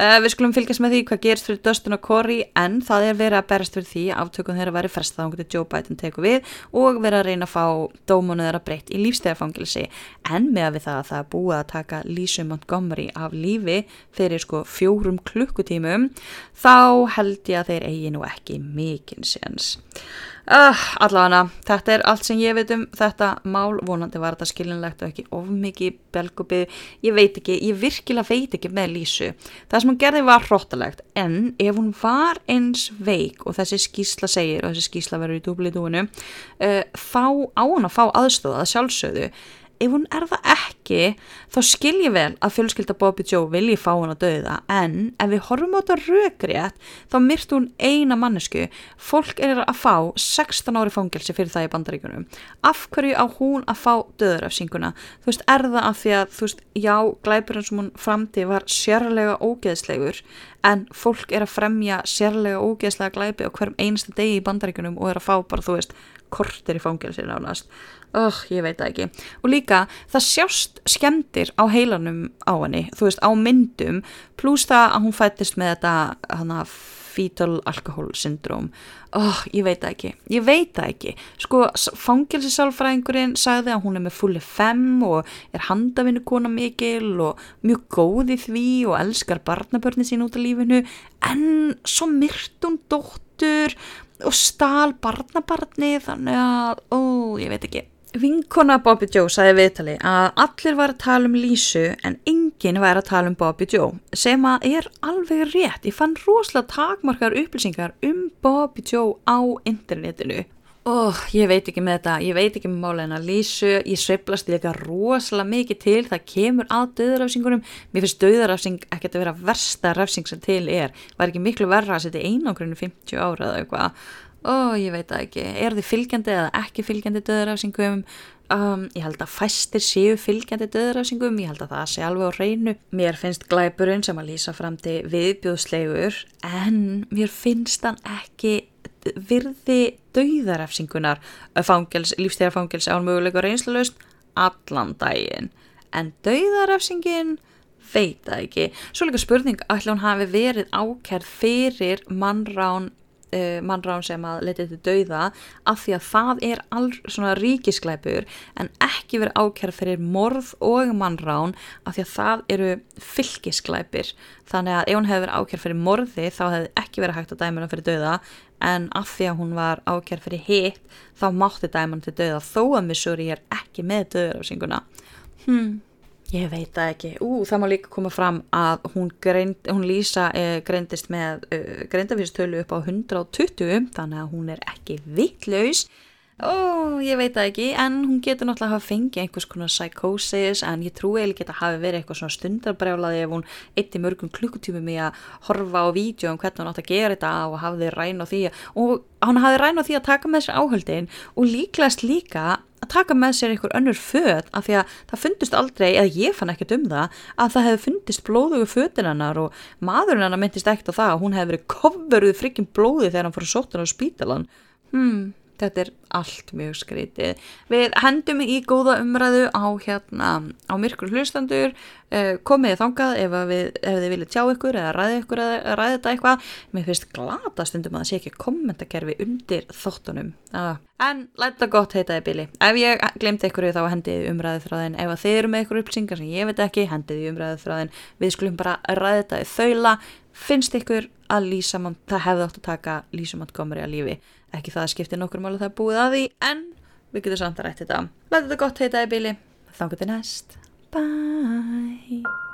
Uh, við skulum fylgjast með því hvað gerst fyrir Dustin og Corey en það er verið að berast fyrir því að aftökum þeirra verið frestað á hvernig Joe Biden teku við og verið að reyna að fá dómanu þeirra breytt í lífstegafangilsi en með við það að það búið að taka Lisa Montgomery af lífi fyrir sko fjórum klukkutímum þá held ég að þeir eigi nú ekki mikinn séns. Uh, allavega, þetta er allt sem ég veit um þetta mál, vonandi var þetta skilinlegt og ekki of mikið belgubið, ég veit ekki, ég virkilega veit ekki með Lísu. Það sem hún gerði var hróttalegt, en ef hún var eins veik og þessi skísla segir og þessi skísla verður í dúblitúinu, uh, þá á hún að fá aðstóða, sjálfsögðu, ef hún er það ekki ekki þá skil ég vel að fjölskylda Bobby Joe vilji fá hann að dauða. En ef við horfum á þetta rökrétt þá myrt hún eina mannesku fólk er að fá 16 ári fangelsi fyrir það í bandaríkunum af hverju á hún að fá döðurafsinguna þú veist er það af því að þú veist já glæpurinn sem hún framti var sérlega ógeðslegur en fólk er að fremja sérlega ógeðslega glæpi á hverjum einasta degi í bandaríkunum og er að fá bara þú veist kortir í fangelsi nánast. Oh, ég veit það ekki. Og líka það sjást skemdir á heilanum á henni þú veist á myndum pluss það að hún fættist með þetta hana fetal alcohol syndrome. Oh, ég veit það ekki, ég veit það ekki. Sko fangilsisálfræðingurinn sagði að hún er með fulli fem og er handavinnu kona mikil og mjög góð í því og elskar barnabörni sín út af lífinu. En svo myrt hún dóttur og stál barnabarni þannig að, ó, ég veit ekki. Vinkona Bobby Joe sagði viðtali að allir var að tala um Lísu en enginn var að tala um Bobby Joe sem að er alveg rétt. Ég fann rosalega takmarkar upplýsingar um Bobby Joe á internetinu oh, ég veit ekki með þetta. Ég veit ekki með málega en að Lísu. Ég sveiblast líka rosalega mikið til. Það kemur að döðarafsingunum mér finnst döðarafsing ekkert að vera versta rafsing sem til er, var ekki miklu verra að setja einangrunni 50 ára eða eitthvað? Og ég veit ekki, er þið fylgjandi eða ekki fylgjandi döðrafsingum um, ég held að fæstir séu fylgjandi döðrafsingum, ég held að það sé alveg á reynu mér finnst glæpurinn sem að lýsa fram til viðbjóðslegur en mér finnst hann ekki virði döðrafsingunar lífstíðarfangils án möguleika reynslalaust allan daginn. En döðrafsingin veit það ekki, svo líka spurning ætla hún hafi verið ákærð fyrir mannrán uh, mannrán sem að letið til dauða af því að það er all svona ríkisklæpur en ekki verið ákjæra fyrir morð og mannrán af því að það eru fylgisklæpir þannig að ef hún hefði verið ákjæra fyrir morði þá hefði ekki verið hægt að dæma hana fyrir dauða en af því að hún var ákjæra fyrir hitt þá mátti hana til dauða þó að Missouri er ekki með dauðarafsinguna hmm Ég veit það ekki. Ú, það má líka koma fram að hún, greind, hún Lísa eh, greindist með uh, greindafinstölu upp á 120 þannig að hún er ekki vittlaus. Ó, ég veit það ekki, en hún getur náttúrulega að fengi einhvers konar psychosis en ég trúi eða geta hafi verið eitthvað svona stundarbrjálaði ef hún eitti mörgum klukkutífum í að horfa á vídeo um hvernig hún átt að gera þetta og hafði ræn á því og hann hafði ræn á því að taka með sér áhöldin og líklegast líka að taka með sér einhver önnur född af því að það fundist aldrei, eða ég fann ekkert um það að það hefði fundist blóðugu föddin hennar og maðurinn hennar myndist ekkert á það að hún hefði verið kofveruð frikkin blóði þegar hann fór að sóta hennar á spítalan hmm þetta er allt mjög skrítið. Við hendum í góða umræðu á hérna á myrkur hlustandur uh, komið þangað ef, við, ef þið viljið tjá ykkur eða ræði ykkur eða ræði þetta eitthvað. Mér finnst glata stundum að það sé ekki kommentakerfi undir þóttunum en læta gott heitaði bíli ef ég glemti ykkur þá hendiði umræðu þráðin ef þið eru með ykkur uppsingar sem ég veit ekki hendiði umræðu þráðin við skulum bara ræði þetta í þaula. Finnst ykkur að Lísamann, það hefði átt að taka Lísamann komari að lífi ekki það að skipti nokkur mál að það búið að því en við getum samt að rætti þetta. Læta þetta gott heita í bíli, þá getur næst. Bye